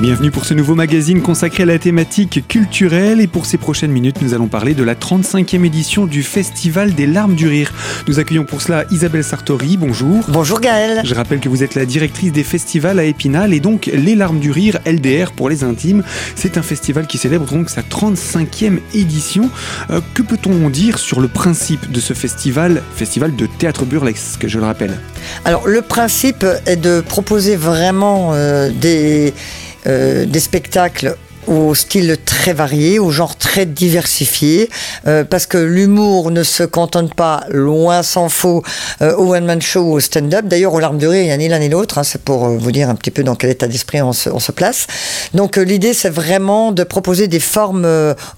bienvenue pour ce nouveau magazine consacré à la thématique culturelle. Et pour ces prochaines minutes, nous allons parler de la 35e édition du Festival des larmes du rire. Nous accueillons pour cela Isabelle Sartori. Bonjour. Bonjour Gaëlle. Je rappelle que vous êtes la directrice des festivals à Épinal et donc les larmes du rire, LDR pour les intimes. C'est un festival qui célèbre donc sa 35e édition. Euh, que peut-on dire sur le principe de ce festival, festival de théâtre burlesque, je le rappelle? Alors le principe est de proposer vraiment euh, des, des spectacles au style très varié, au genre très diversifié, euh, parce que l'humour ne se cantonne pas, loin s'en faut, euh, au one-man show ou au stand-up. D'ailleurs, au larmes de rire, il n'y a ni l'un ni l'autre, hein, c'est pour euh, vous dire un petit peu dans quel état d'esprit on se, place. Donc l'idée, c'est vraiment de proposer des formes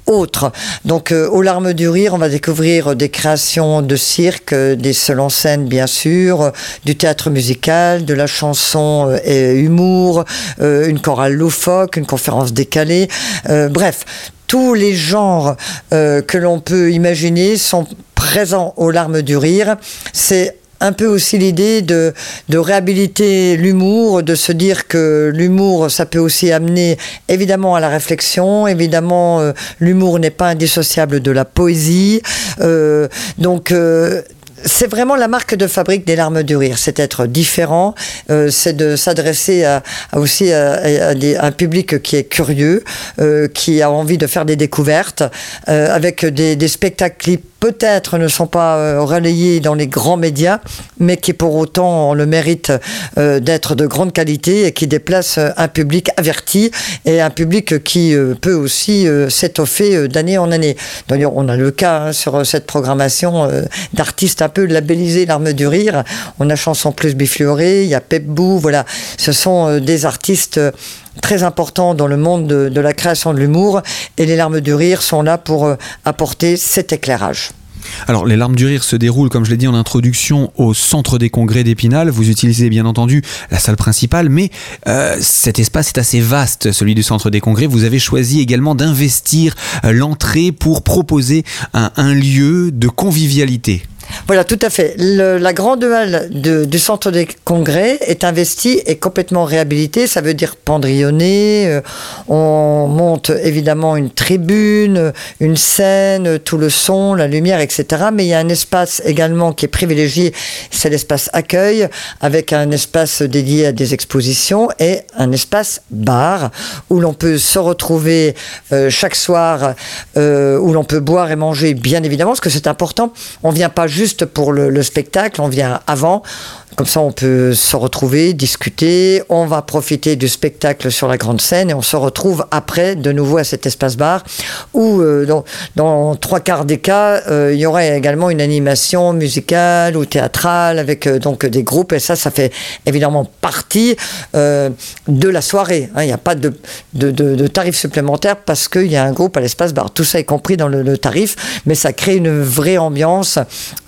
autres. Donc au larmes du rire, on va découvrir des créations de cirque, des seuls en bien sûr, du théâtre musical, de la chanson et humour, une chorale loufoque, une conférence décalée, euh, bref, tous les genres euh, que l'on peut imaginer sont présents aux larmes du rire. C'est un peu aussi l'idée de, réhabiliter l'humour, de se dire que l'humour, ça peut aussi amener évidemment à la réflexion, évidemment euh, l'humour n'est pas indissociable de la poésie. donc c'est vraiment la marque de fabrique des larmes du rire, c'est être différent, euh, c'est de s'adresser à, aussi à, un public qui est curieux, euh, qui a envie de faire des découvertes, euh, avec des, des spectacles peut-être ne sont pas euh, relayés dans les grands médias, mais qui pour autant ont le mérite euh, d'être de grande qualité et qui déplacent un public averti et un public qui euh, peut aussi s'étoffer d'année en année. D'ailleurs, on a le cas hein, sur cette programmation d'artistes un peu labellisés l'arme du rire. On a Chanson Plus Bifleuré, il y a Pepbou, voilà. Ce sont des artistes très importants dans le monde de, la création de l'humour et les larmes du rire sont là pour apporter cet éclairage. Alors, les larmes du rire se déroulent, comme je l'ai dit en introduction, au centre des congrès d'Épinal. Vous utilisez bien entendu la salle principale, mais euh, cet espace est assez vaste, celui du centre des congrès. Vous avez choisi également d'investir euh, l'entrée pour proposer un lieu de convivialité. Voilà, tout à fait. la grande halle du centre des congrès est investie et complètement réhabilitée. Ça veut dire pendrillonné. Euh, on monte évidemment une tribune, une scène, tout le son, la lumière, etc. Mais il y a un espace également qui est privilégié, c'est l'espace accueil, avec un espace dédié à des expositions et un espace bar où l'on peut se retrouver euh, chaque soir, euh, où l'on peut boire et manger, bien évidemment, parce que c'est important. On vient pas juste pour le, spectacle, on vient avant. Comme ça, on peut se retrouver, discuter. On va profiter du spectacle sur la grande scène et on se retrouve après de nouveau à cet espace bar où, euh, dans, trois quarts des cas, euh, il y aurait également une animation musicale ou théâtrale avec euh, donc des groupes. Et ça, ça fait évidemment partie de la soirée. Hein. Il n'y a pas de, de, de, tarif supplémentaire parce qu'il y a un groupe à l'espace bar. Tout ça est compris dans le, le tarif, mais ça crée une vraie ambiance.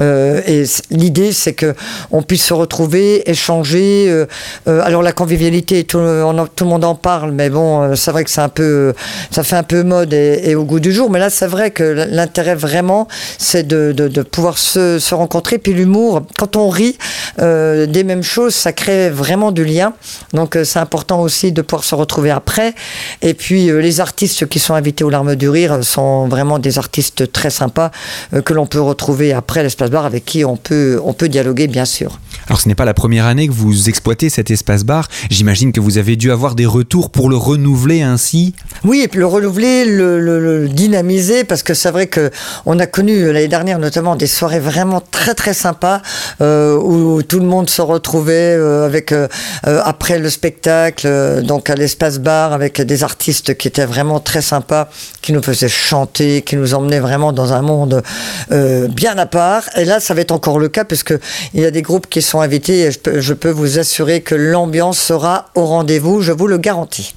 et l'idée, c'est que on puisse se retrouver trouver, échanger. Euh, euh, alors la convivialité, tout, tout, le monde en parle, mais bon, euh, c'est vrai que c'est un peu, ça fait un peu mode et, au goût du jour. Mais là, c'est vrai que l'intérêt vraiment, c'est de, de, pouvoir se, se, rencontrer. Puis l'humour, quand on rit des mêmes choses, ça crée vraiment du lien. Donc c'est important aussi de pouvoir se retrouver après. Et puis les artistes qui sont invités aux larmes du rire sont vraiment des artistes très sympas que l'on peut retrouver après l'espace bar avec qui on peut, on peut dialoguer bien sûr. Alors ce n'est pas la première année que vous exploitez cet espace bar. J'imagine que vous avez dû avoir des retours pour le renouveler ainsi. Oui, et puis le renouveler, le, dynamiser, parce que c'est vrai que on a connu l'année dernière notamment des soirées vraiment très très sympas euh, où tout le monde se retrouvait euh, avec euh, après le spectacle, donc à l'espace bar avec des artistes qui étaient vraiment très sympas, qui nous faisaient chanter, qui nous emmenaient vraiment dans un monde bien à part. Et là, ça va être encore le cas puisque il y a des groupes qui sont invités. Je peux vous assurer que l'ambiance sera au rendez-vous, je vous le garantis.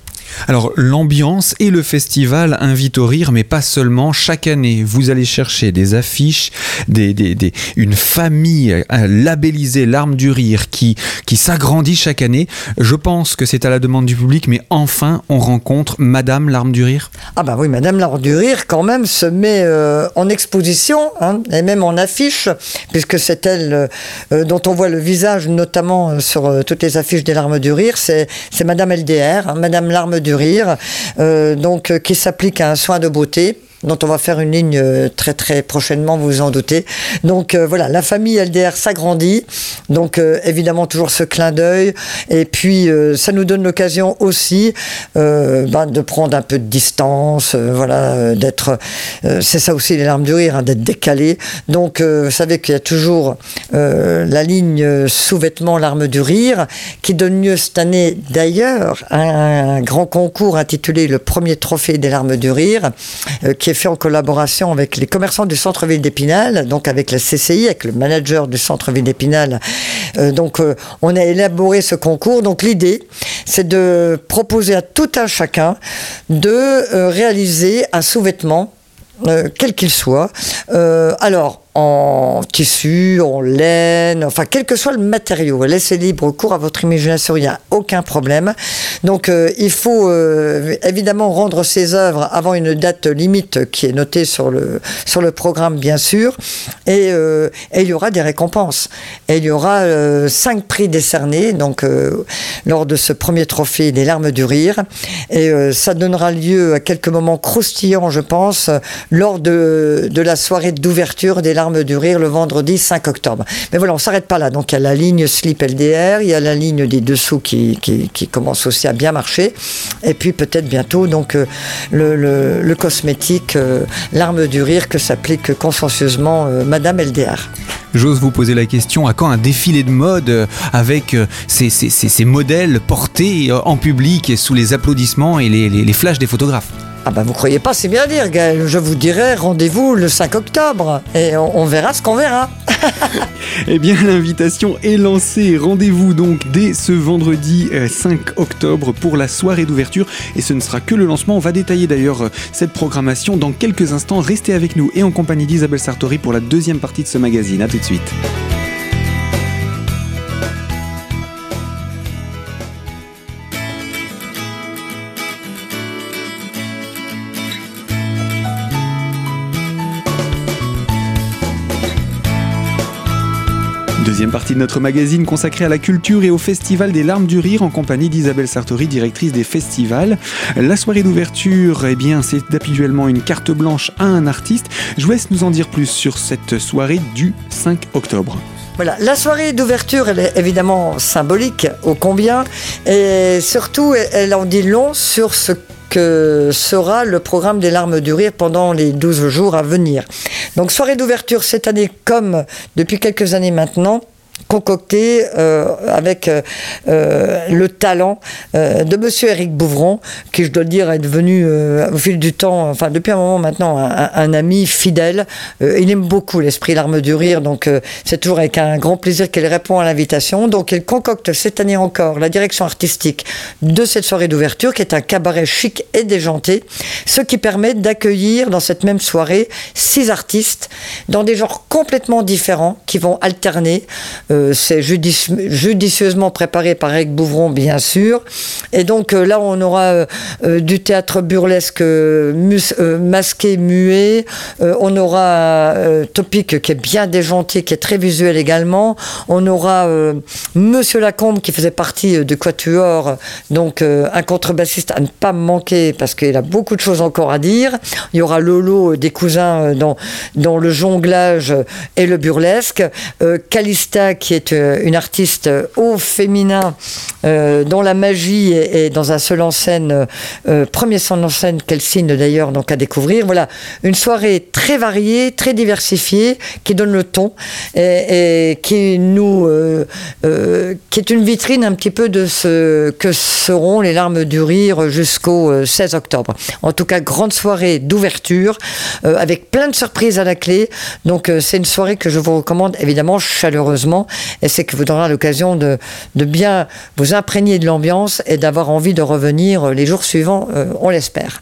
Alors l'ambiance et le festival invitent au rire, mais pas seulement. Chaque année, vous allez chercher des affiches, une famille euh, labellisée L'arme du rire qui, qui s'agrandit chaque année. Je pense que c'est à la demande du public, mais enfin on rencontre Madame Larme du rire. Ah bah oui, Madame Larme du rire quand même se met euh, en exposition hein, et même en affiche, puisque c'est elle euh, dont on voit le visage notamment sur toutes les affiches des Larmes du rire. C'est Madame LDR, hein, Madame Larme du rire, donc qui s'applique à un soin de beauté dont on va faire une ligne euh, très très prochainement, vous vous en doutez. Donc euh, voilà, la famille LDR s'agrandit. Donc euh, évidemment toujours ce clin d'œil. Et puis ça nous donne l'occasion aussi ben, de prendre un peu de distance, voilà, d'être. c'est ça aussi les larmes du rire, hein, d'être décalé. Donc vous savez qu'il y a toujours la ligne sous-vêtements larmes du rire qui donne lieu cette année d'ailleurs à un, grand concours intitulé le premier trophée des larmes du rire qui est fait en collaboration avec les commerçants du centre-ville d'Épinal, donc avec la CCI, avec le manager du centre-ville d'Épinal. Euh, donc, euh, on a élaboré ce concours. Donc, l'idée, c'est de proposer à tout un chacun de euh, réaliser un sous-vêtement, quel qu'il soit. alors, en tissu, en laine, enfin quel que soit le matériau. Laissez libre cours à votre imagination, il n'y a aucun problème. Donc euh, il faut euh, évidemment rendre ces œuvres avant une date limite qui est notée sur le, sur le programme bien sûr. Et, euh, il y aura des récompenses. Et il y aura cinq prix décernés donc lors de ce premier trophée des larmes du rire. Et ça donnera lieu à quelques moments croustillants, je pense, lors de, de la soirée d'ouverture des larmes du rire le vendredi 5 octobre. Mais voilà, on s'arrête pas là. Donc il y a la ligne Slip LDR, il y a la ligne des dessous qui, commence aussi à bien marcher. Et puis peut-être bientôt donc euh, le, cosmétique euh, L'arme du rire que s'applique consciencieusement euh, Madame LDR. J'ose vous poser la question, à quand un défilé de mode avec ces, modèles portés en public et sous les applaudissements et les, les flashs des photographes? Ah ben vous croyez pas, c'est bien dire, Gaël. Je vous dirai rendez-vous le 5 octobre et on, verra ce qu'on verra. eh bien, l'invitation est lancée. Rendez-vous donc dès ce vendredi 5 euh, octobre pour la soirée d'ouverture. Et ce ne sera que le lancement. On va détailler d'ailleurs euh, cette programmation dans quelques instants. Restez avec nous et en compagnie d'Isabelle Sartori pour la deuxième partie de ce magazine. A tout de suite. Deuxième partie de notre magazine consacrée à la culture et au Festival des Larmes du Rire en compagnie d'Isabelle Sartori, directrice des festivals. La soirée d'ouverture, eh bien, c'est habituellement une carte blanche à un artiste. Je vous laisse nous en dire plus sur cette soirée du 5 octobre. Voilà, la soirée d'ouverture, elle est évidemment symbolique, au combien, et surtout, elle en dit long sur ce que sera le programme des larmes du rire pendant les 12 jours à venir. Donc soirée d'ouverture cette année comme depuis quelques années maintenant concocté euh, avec euh, euh, le talent de Monsieur Éric Bouvron, qui je dois le dire est devenu au fil du temps, enfin depuis un moment maintenant, un, ami fidèle. il aime beaucoup l'esprit l'arme du rire, donc c'est toujours avec un grand plaisir qu'elle répond à l'invitation. Donc il concocte cette année encore la direction artistique de cette soirée d'ouverture, qui est un cabaret chic et déjanté, ce qui permet d'accueillir dans cette même soirée six artistes dans des genres complètement différents qui vont alterner euh, c'est judicieusement préparé par Eric Bouvron, bien sûr. Et donc euh, là, on aura euh, du théâtre burlesque masqué, muet. on aura Topic qui est bien déjanté, qui est très visuel également. On aura Monsieur Lacombe qui faisait partie de Quatuor, donc un contrebassiste à ne pas manquer parce qu'il a beaucoup de choses encore à dire. Il y aura Lolo des cousins dans, dans le jonglage et le burlesque. Calista qui est euh, une artiste au féminin euh, dont la magie est, dans un seul en scène, euh, premier son en scène qu'elle signe d'ailleurs donc à découvrir. Voilà, une soirée très variée, très diversifiée, qui donne le ton et, qui nous, qui est une vitrine un petit peu de ce que seront les larmes du rire jusqu'au 16 octobre. En tout cas, grande soirée d'ouverture avec plein de surprises à la clé. Donc c'est une soirée que je vous recommande évidemment chaleureusement et c'est que vous aurez l'occasion de, bien vous imprégner de l'ambiance et d'avoir envie de revenir les jours suivants, euh, on l'espère.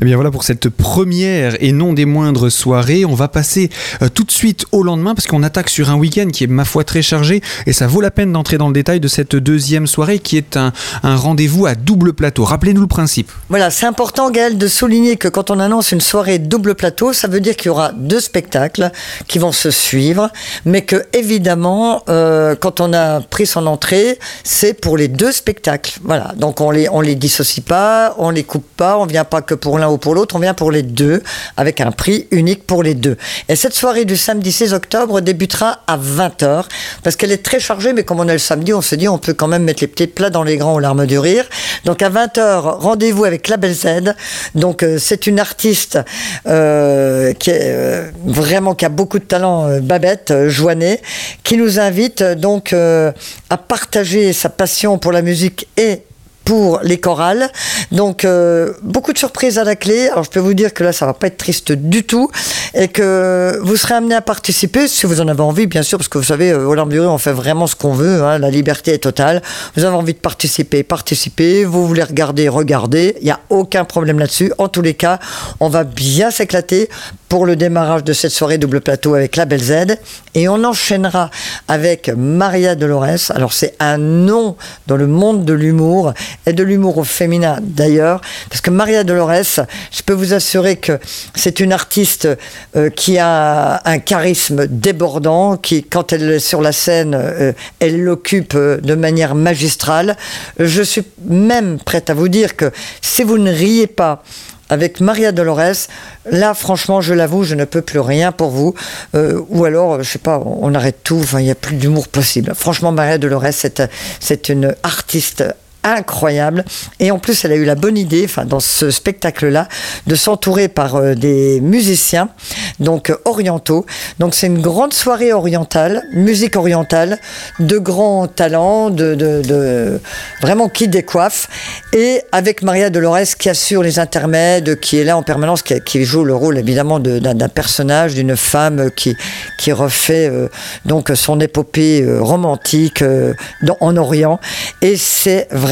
Eh bien voilà pour cette première et non des moindres soirées. On va passer euh, tout de suite au lendemain parce qu'on attaque sur un week-end qui est ma foi très chargé et ça vaut la peine d'entrer dans le détail de cette deuxième soirée qui est un, rendez-vous à double plateau. Rappelez-nous le principe. Voilà, c'est important Gaël de souligner que quand on annonce une soirée double plateau, ça veut dire qu'il y aura deux spectacles qui vont se suivre, mais que évidemment, euh, quand on a pris son entrée, c'est pour les deux spectacles. Voilà, donc on les on les dissocie pas, on les coupe pas, on vient pas que pour l'un ou pour l'autre, on vient pour les deux, avec un prix unique pour les deux. Et cette soirée du samedi 16 octobre débutera à 20h, parce qu'elle est très chargée, mais comme on est le samedi, on se dit on peut quand même mettre les petits plats dans les grands aux larmes du rire. Donc à 20h, rendez-vous avec La Belle Z. Donc euh, c'est une artiste euh, qui est euh, vraiment qui a beaucoup de talent, Babette Joannet, qui nous invite donc à partager sa passion pour la musique et pour les chorales. Donc euh, beaucoup de surprises à la clé. Alors je peux vous dire que là ça va pas être triste du tout et que vous serez amené à participer si vous en avez envie bien sûr parce que vous savez euh, au du Rire on fait vraiment ce qu'on veut. hein, la liberté est totale. Vous avez envie de participer, participez. Vous voulez regarder, regardez. Il n'y a aucun problème là-dessus. En tous les cas, on va bien s'éclater pour le démarrage de cette soirée double plateau avec la Belle Z. Et on enchaînera avec Maria Dolores. Alors c'est un nom dans le monde de l'humour et de l'humour au féminin d'ailleurs. Parce que Maria Dolores, je peux vous assurer que c'est une artiste euh, qui a un charisme débordant, qui quand elle est sur la scène, euh, elle l'occupe euh, de manière magistrale. Je suis même prête à vous dire que si vous ne riez pas, avec Maria Dolores, là, franchement, je l'avoue, je ne peux plus rien pour vous. Ou alors, je sais pas, on, arrête tout. Il n'y a plus d'humour possible. Franchement, Maria Dolores, c'est une artiste incroyable. Et en plus elle a eu la bonne idée enfin dans ce spectacle là de s'entourer par euh, des musiciens donc euh, orientaux. Donc c'est une grande soirée orientale musique orientale de grands talents de, de, vraiment qui décoiffe. Et avec Maria Dolores qui assure les intermèdes qui est là en permanence qui, joue le rôle évidemment de- d'un personnage d'une femme qui qui refait euh, donc son épopée euh, romantique euh, en Orient. Et c'est vraiment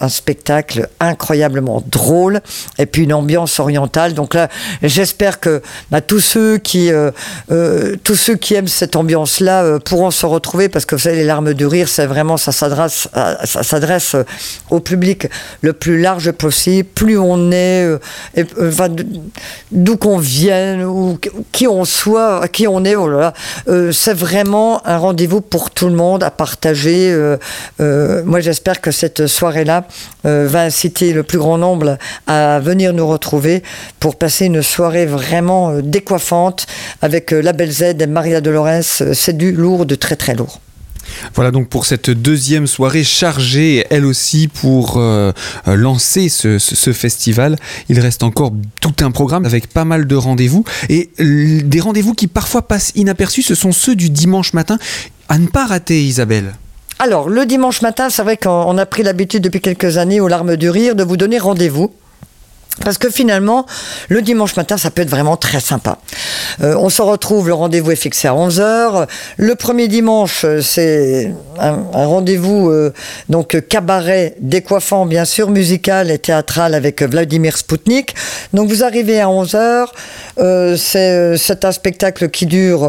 un spectacle incroyablement drôle et puis une ambiance orientale. Donc là j'espère que bah, tous ceux qui euh, euh, tous ceux qui aiment cette ambiance là pourront se retrouver parce que vous savez les larmes du rire c'est vraiment ça s'adresse ça s'adresse euh, au public le plus large possible. Plus on est euh, euh, enfin, d'où qu'on vienne ou qui on soit qui on est oh euh, c'est vraiment un rendez-vous pour tout le monde à partager euh, euh, moi j'espère que cette soirée là va inciter le plus grand nombre à venir nous retrouver pour passer une soirée vraiment euh, décoiffante avec euh, la Belle Z et Maria Dolores Euh, c'est du lourd de très très lourd Voilà donc pour cette deuxième soirée chargée, elle aussi, pour euh, euh, lancer ce, ce- festival. Il reste encore tout un programme avec pas mal de rendez-vous. Et euh, des rendez-vous qui parfois passent inaperçus, ce sont ceux du dimanche matin. À ne pas rater, Isabelle. Alors, le dimanche matin, c'est vrai qu'on on a pris l'habitude depuis quelques années aux larmes du rire de vous donner rendez-vous. Parce que finalement, le dimanche matin, ça peut être vraiment très sympa. Euh, on se retrouve, le rendez-vous est fixé à 11h. Le premier dimanche, euh, c'est un, rendez-vous euh, donc cabaret décoiffant, bien sûr, musical et théâtral avec Vladimir Spoutnik. Donc vous arrivez à 11h. Euh, c'est un spectacle qui dure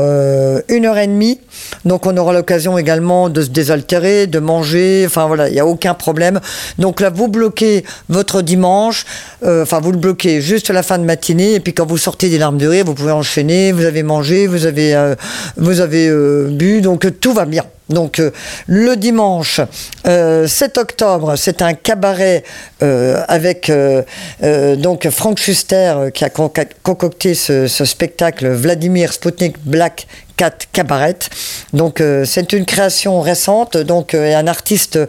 une heure et demie. Donc on aura l'occasion également de se désaltérer, de manger. Enfin voilà, il n'y a aucun problème. Donc là, vous bloquez votre dimanche. euh, Vous le bloquez juste à la fin de matinée. Et puis quand vous sortez des larmes de rire, vous pouvez enchaîner. Vous avez mangé, vous avez, euh, vous avez euh, bu. Donc euh, tout va bien. Donc le dimanche euh, 7 octobre, c'est un cabaret avec donc Franck Schuster qui a concocté ce, ce spectacle Vladimir Sputnik Black Cat Cabaret. Donc euh, c'est une création récente, donc euh, un artiste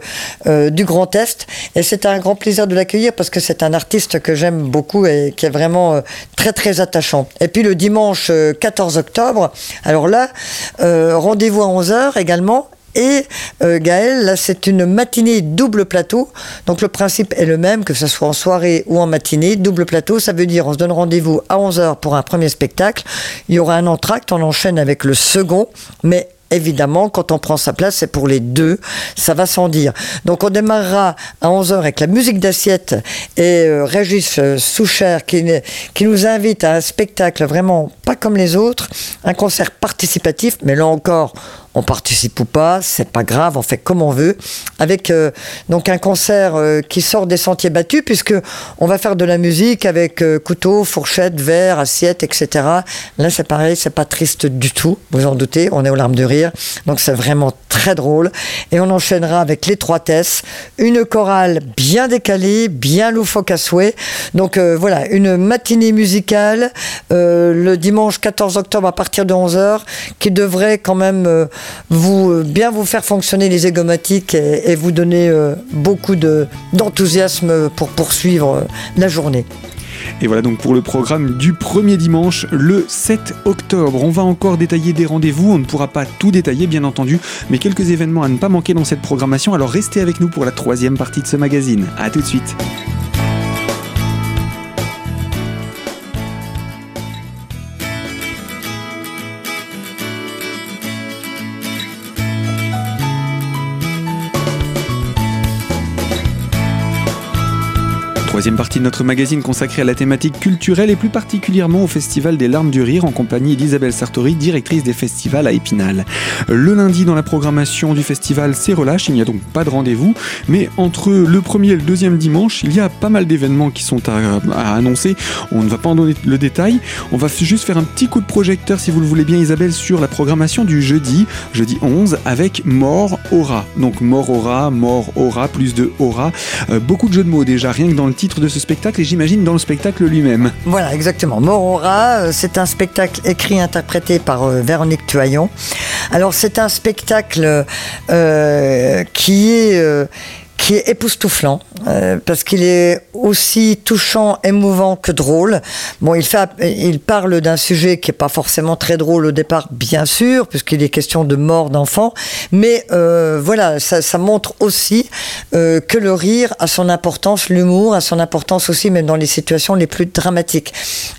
euh, du Grand Est, et c'est un grand plaisir de l'accueillir parce que c'est un artiste que j'aime beaucoup et qui est vraiment euh, très très attachant. Et puis le dimanche euh, 14 octobre, alors là euh, rendez-vous à 11h également. Et euh, Gaël, là, c'est une matinée double plateau. Donc le principe est le même, que ce soit en soirée ou en matinée. Double plateau, ça veut dire on se donne rendez-vous à 11h pour un premier spectacle. Il y aura un entracte, on enchaîne avec le second. Mais évidemment, quand on prend sa place, c'est pour les deux, ça va sans dire. Donc on démarrera à 11h avec la musique d'assiette et euh, Régis euh, Soucher qui, qui nous invite à un spectacle vraiment pas comme les autres, un concert participatif, mais là encore, on participe ou pas, c'est pas grave, on fait comme on veut, avec euh, donc un concert euh, qui sort des sentiers battus, puisque on va faire de la musique avec euh, couteau, fourchette, verre, assiette, etc. Là, c'est pareil, c'est pas triste du tout, vous en doutez, on est aux larmes de rire, donc c'est vraiment très drôle. Et on enchaînera avec l'étroitesse, une chorale bien décalée, bien loufoque à souhait. Donc voilà, une matinée musicale le dimanche 14 octobre à partir de 11h, qui devrait quand même vous, euh, bien vous faire fonctionner les égomatiques et, vous donner euh, beaucoup d'enthousiasme pour poursuivre euh, la journée. Et voilà donc pour le programme du premier dimanche, le 7 octobre. On va encore détailler des rendez-vous, on ne pourra pas tout détailler bien entendu, mais quelques événements à ne pas manquer dans cette programmation, alors restez avec nous pour la troisième partie de ce magazine. A tout de suite. Troisième partie de notre magazine consacrée à la thématique culturelle et plus particulièrement au Festival des Larmes du Rire en compagnie d'Isabelle Sartori, directrice des festivals à Épinal. Le lundi dans la programmation du festival, c'est relâche, il n'y a donc pas de rendez-vous, mais entre le premier et le deuxième dimanche, il y a pas mal d'événements qui sont à, annoncer. On ne va pas en donner le détail, on va juste faire un petit coup de projecteur si vous le voulez bien Isabelle sur la programmation du jeudi, jeudi 11 avec Mort Aura. Donc Mort Aura, Mort Aura, plus de Aura. Euh, beaucoup de jeux de mots déjà, rien que dans le titre de ce spectacle et j'imagine dans le spectacle lui-même. Voilà, exactement. Morora, euh, c'est un spectacle écrit et interprété par euh, Véronique Tuaillon. Alors c'est un spectacle euh, qui est qui est époustouflant euh, parce qu'il est aussi touchant, émouvant que drôle. Bon, il fait, il parle d'un sujet qui est pas forcément très drôle au départ, bien sûr, puisqu'il est question de mort d'enfants, mais euh, voilà, ça, montre aussi euh, que le rire a son importance, l'humour a son importance aussi, même dans les situations les plus dramatiques.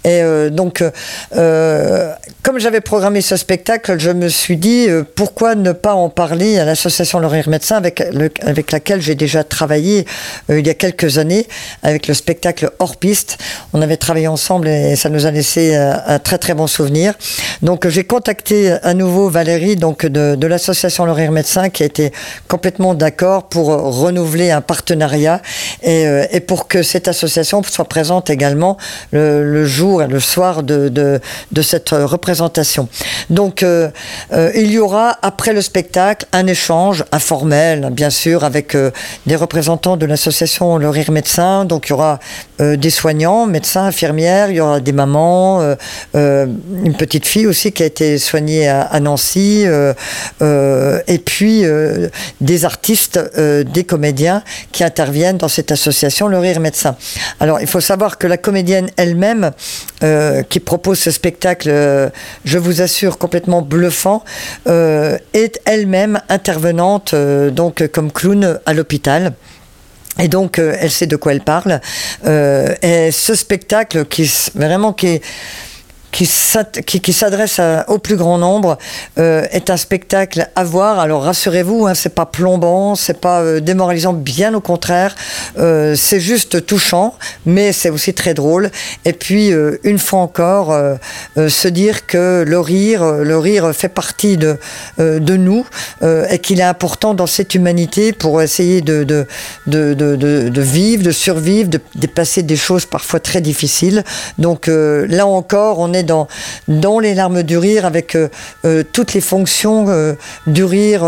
Et donc, comme j'avais programmé ce spectacle, je me suis dit pourquoi ne pas en parler à l'association Le Rire Médecin avec laquelle j'ai déjà déjà travaillé euh, il y a quelques années avec le spectacle hors piste. On avait travaillé ensemble et ça nous a laissé euh, un très très bon souvenir. Donc j'ai contacté à nouveau Valérie donc de, l'association Le Rire Médecin qui a été complètement d'accord pour renouveler un partenariat et, euh, pour que cette association soit présente également le, jour et le soir de, de, cette représentation. Donc euh, il y aura après le spectacle un échange informel bien sûr avec des représentants de l'association Le Rire Médecin. Donc il y aura euh, des soignants, médecins, infirmières, il y aura des mamans, euh, euh, une petite fille aussi qui a été soignée à, Nancy, et puis des artistes, des comédiens qui interviennent dans cette association Le Rire Médecin. Alors il faut savoir que la comédienne elle-même, qui propose ce spectacle, je vous assure, complètement bluffant, est elle-même intervenante donc comme clown à l'hôpital. Et donc, euh, elle sait de quoi elle parle. Euh, et ce spectacle, qui vraiment qui est qui, s'adresse au plus grand nombre euh, est un spectacle à voir. Alors rassurez-vous, hein, c'est pas plombant, c'est pas euh, démoralisant, bien au contraire. Euh, c'est juste touchant, mais c'est aussi très drôle. Et puis une fois encore, se dire que le rire, le rire fait partie de de nous et qu'il est important dans cette humanité pour essayer de de, de, de, de vivre, de survivre, de dépasser des choses parfois très difficiles. Donc là encore, on est dans, dans les larmes du rire avec euh, euh, toutes les fonctions euh, du rire,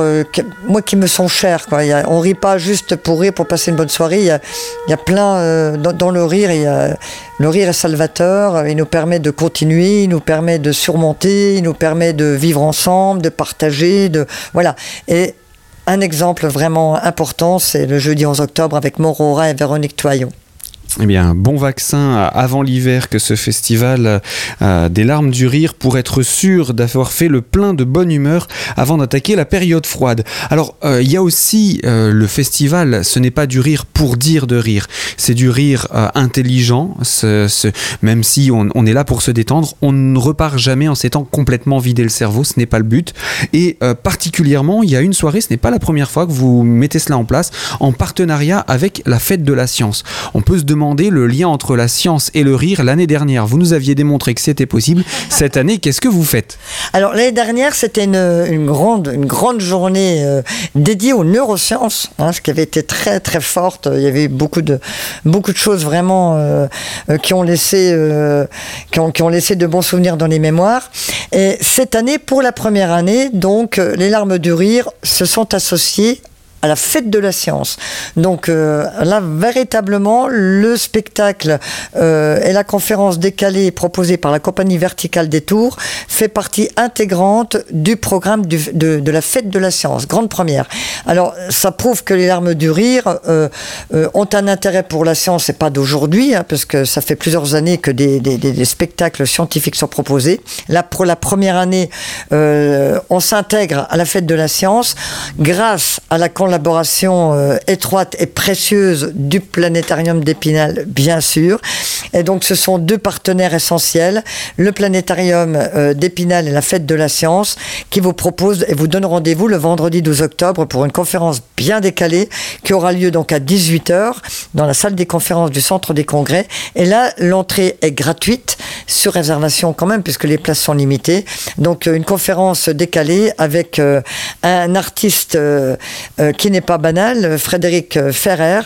moi qui me sont chères. Quoi. Il on rit pas juste pour rire, pour passer une bonne soirée. Il y a, y a plein dans, le rire. Y a, le rire est salvateur. Il nous permet de continuer, il nous permet de surmonter, il nous permet de vivre ensemble, de partager, de voilà. Et un exemple vraiment important, c'est le jeudi 11 octobre avec Morora et Véronique Toyon. Eh bien, bon vaccin avant l'hiver que ce festival euh, des larmes du rire pour être sûr d'avoir fait le plein de bonne humeur avant d'attaquer la période froide. Alors, euh, il y a aussi euh, le festival, ce n'est pas du rire pour dire de rire, c'est du rire intelligent, même si on, est là pour se détendre, on ne repart jamais en s'étant complètement vidé le cerveau, ce n'est pas le but. Et particulièrement, il y a une soirée, ce n'est pas la première fois que vous mettez cela en place, en partenariat avec la fête de la science. On peut se demander le lien entre la science et le rire l'année dernière. Vous nous aviez démontré que c'était possible. Cette année, qu'est-ce que vous faites? Alors l'année dernière, c'était une, grande, une grande journée euh, dédiée aux neurosciences, hein, ce qui avait été très très forte. Il y avait beaucoup de, beaucoup de choses vraiment euh, euh, qui, ont laissé, qui, ont, qui ont laissé de bons souvenirs dans les mémoires. Et cette année, pour la première année, donc les larmes du rire se sont associées à la fête de la science. Donc euh, là, véritablement, le spectacle euh, et la conférence décalée proposée par la compagnie Verticale des Tours fait partie intégrante du programme de, la fête de la science. Grande première. Alors, ça prouve que les larmes du rire euh, ont un intérêt pour la science et pas d'aujourd'hui, hein, parce que ça fait plusieurs années que des, spectacles scientifiques sont proposés. Là, pour la première année, on s'intègre à la fête de la science grâce à la collaboration euh, étroite et précieuse du planétarium d'Épinal, bien sûr. Et donc, ce sont deux partenaires essentiels, le planétarium euh, d'Épinal et la Fête de la Science, qui vous proposent et vous donnent rendez-vous le vendredi 12 octobre pour une conférence bien décalée qui aura lieu donc à 18h dans la salle des conférences du Centre des Congrès. Et là, l'entrée est gratuite, sur réservation quand même, puisque les places sont limitées. Donc, euh, une conférence décalée avec un artiste qui n'est pas banal, Frédéric Ferrer,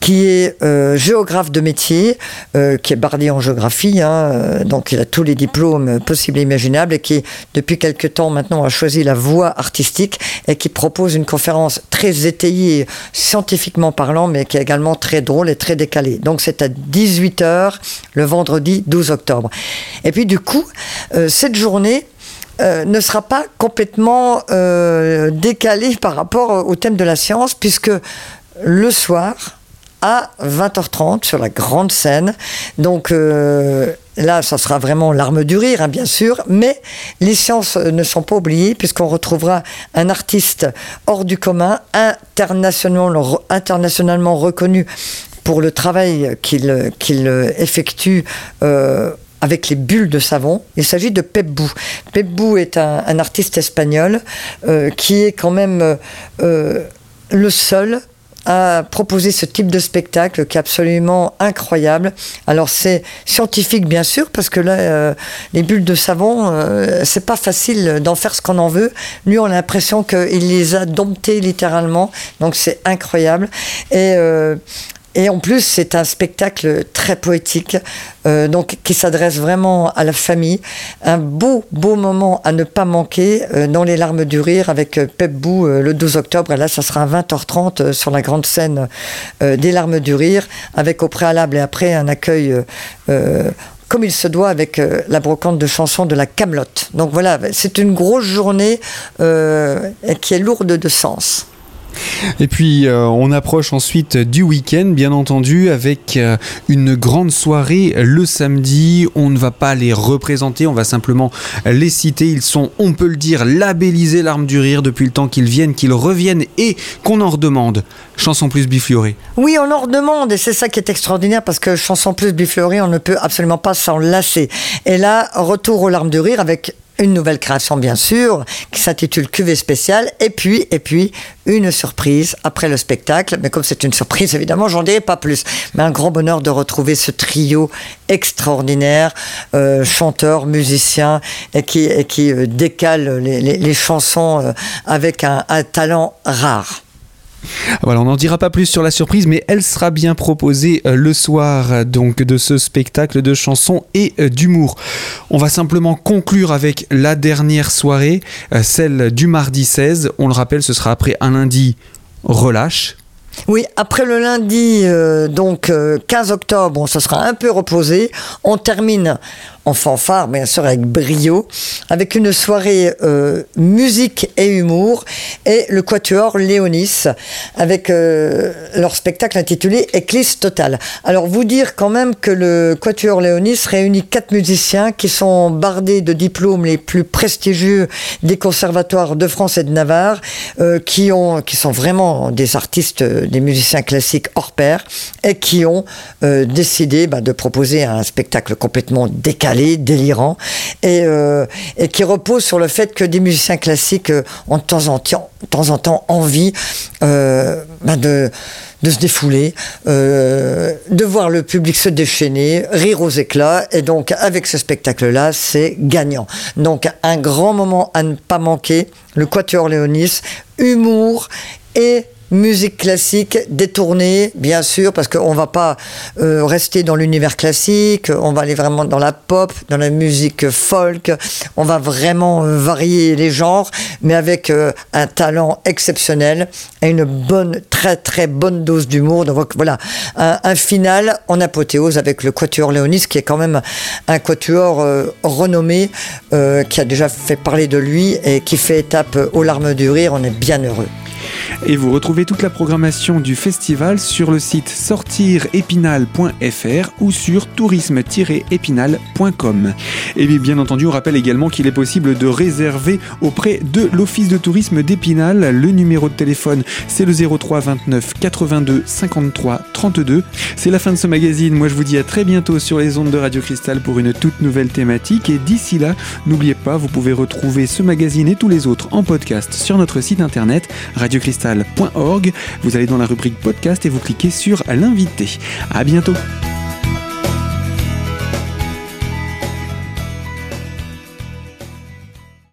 qui est euh, géographe de métier, euh, qui est bardé en géographie, hein, euh, donc il a tous les diplômes possibles et imaginables, et qui, depuis quelque temps maintenant, a choisi la voie artistique et qui propose une conférence très étayée, scientifiquement parlant, mais qui est également très drôle et très décalée. Donc c'est à 18h le vendredi 12 octobre. Et puis du coup, cette journée, euh, ne sera pas complètement euh, décalé par rapport au thème de la science, puisque le soir, à 20h30 sur la grande scène. Donc euh, là, ça sera vraiment l'arme du rire, hein, bien sûr, mais les sciences ne sont pas oubliées puisqu'on retrouvera un artiste hors du commun, internationalement, internationalement reconnu pour le travail qu'il effectue avec les bulles de savon. Il s'agit de Pep Bou. Est un, artiste espagnol euh, qui est quand même euh, le seul à proposer ce type de spectacle qui est absolument incroyable. Alors c'est scientifique bien sûr parce que là euh, les bulles de savon c'est pas facile d'en faire ce qu'on en veut. Lui on a l'impression qu'il les a domptées littéralement donc c'est incroyable et et en plus, c'est un spectacle très poétique, euh, donc qui s'adresse vraiment à la famille. Un beau, beau moment à ne pas manquer euh, dans les larmes du rire avec euh, Pep Bou le 12 octobre. Et là, ça sera à 20h30 sur la grande scène des larmes du rire, avec au préalable et après un accueil comme il se doit avec la brocante de chansons de la Camelote. Donc voilà, c'est une grosse journée qui est lourde de sens. Et puis euh, on approche ensuite du week-end, bien entendu, avec euh, une grande soirée le samedi. On ne va pas les représenter, on va simplement les citer. Ils sont, on peut le dire, labellisés l'arme du rire depuis le temps qu'ils viennent, qu'ils reviennent et qu'on en redemande. Chanson plus biflorée. Oui, on en redemande et c'est ça qui est extraordinaire parce que chanson plus biflorée, on ne peut absolument pas s'en lasser. Et là, retour aux larmes du rire avec une nouvelle création bien sûr, qui s'intitule Cuvée spéciale, et puis, et puis, une surprise après le spectacle. Mais comme c'est une surprise, évidemment, j'en dirai pas plus. Mais un grand bonheur de retrouver ce trio extraordinaire, euh, chanteur, musicien, et qui, et euh, décale les, chansons euh, avec un talent rare. Voilà, on n'en dira pas plus sur la surprise, mais elle sera bien proposée euh, le soir donc de ce spectacle de chansons et euh, d'humour. On va simplement conclure avec la dernière soirée, euh, celle du mardi 16. On le rappelle, ce sera après un lundi relâche Oui, après le lundi, euh, donc 15 octobre, bon, ça sera un peu reposé. On termine en fanfare, bien sûr, avec brio, avec une soirée euh, musique et humour, et le quatuor Léonis, avec euh, leur spectacle intitulé Éclipse totale. Alors, vous dire quand même que le quatuor Léonis réunit quatre musiciens qui sont bardés de diplômes les plus prestigieux des conservatoires de France et de Navarre, euh, qui, ont, qui sont vraiment des artistes, des musiciens classiques hors pair, et qui ont décidé bah, de proposer un spectacle complètement décalé délirant, et, euh, et, qui repose sur le fait que des musiciens classiques euh, ont de temps en temps, envie euh, de de se défouler, de voir le public se déchaîner, rire aux éclats. Et donc, avec ce spectacle-là, c'est gagnant. Donc, un grand moment à ne pas manquer, le Quatuor Léonis, humour et musique classique détournée, bien sûr, parce qu'on va pas euh, rester dans l'univers classique, on va aller vraiment dans la pop, dans la musique folk, on va vraiment euh, varier les genres, mais avec euh, un talent exceptionnel et une bonne, très très bonne dose d'humour. Donc voilà, un, final en apothéose avec le Quatuor Léonis, qui est quand même un quatuor renommé, qui a déjà fait parler de lui et qui fait étape aux larmes du rire. On est bien heureux. Et vous retrouvez toute la programmation du festival sur le site sortirépinal.fr ou sur tourisme-épinal.com. Et bien entendu, on rappelle également qu'il est possible de réserver auprès de l'Office de tourisme d'Épinal. Le numéro de téléphone, c'est le 03 29 82 53 32. C'est la fin de ce magazine. Moi, je vous dis à très bientôt sur les ondes de Radio Cristal pour une toute nouvelle thématique. Et d'ici là, n'oubliez pas, vous pouvez retrouver ce magazine et tous les autres en podcast sur notre site internet Vous allez dans la rubrique podcast et vous cliquez sur l'invité. À bientôt.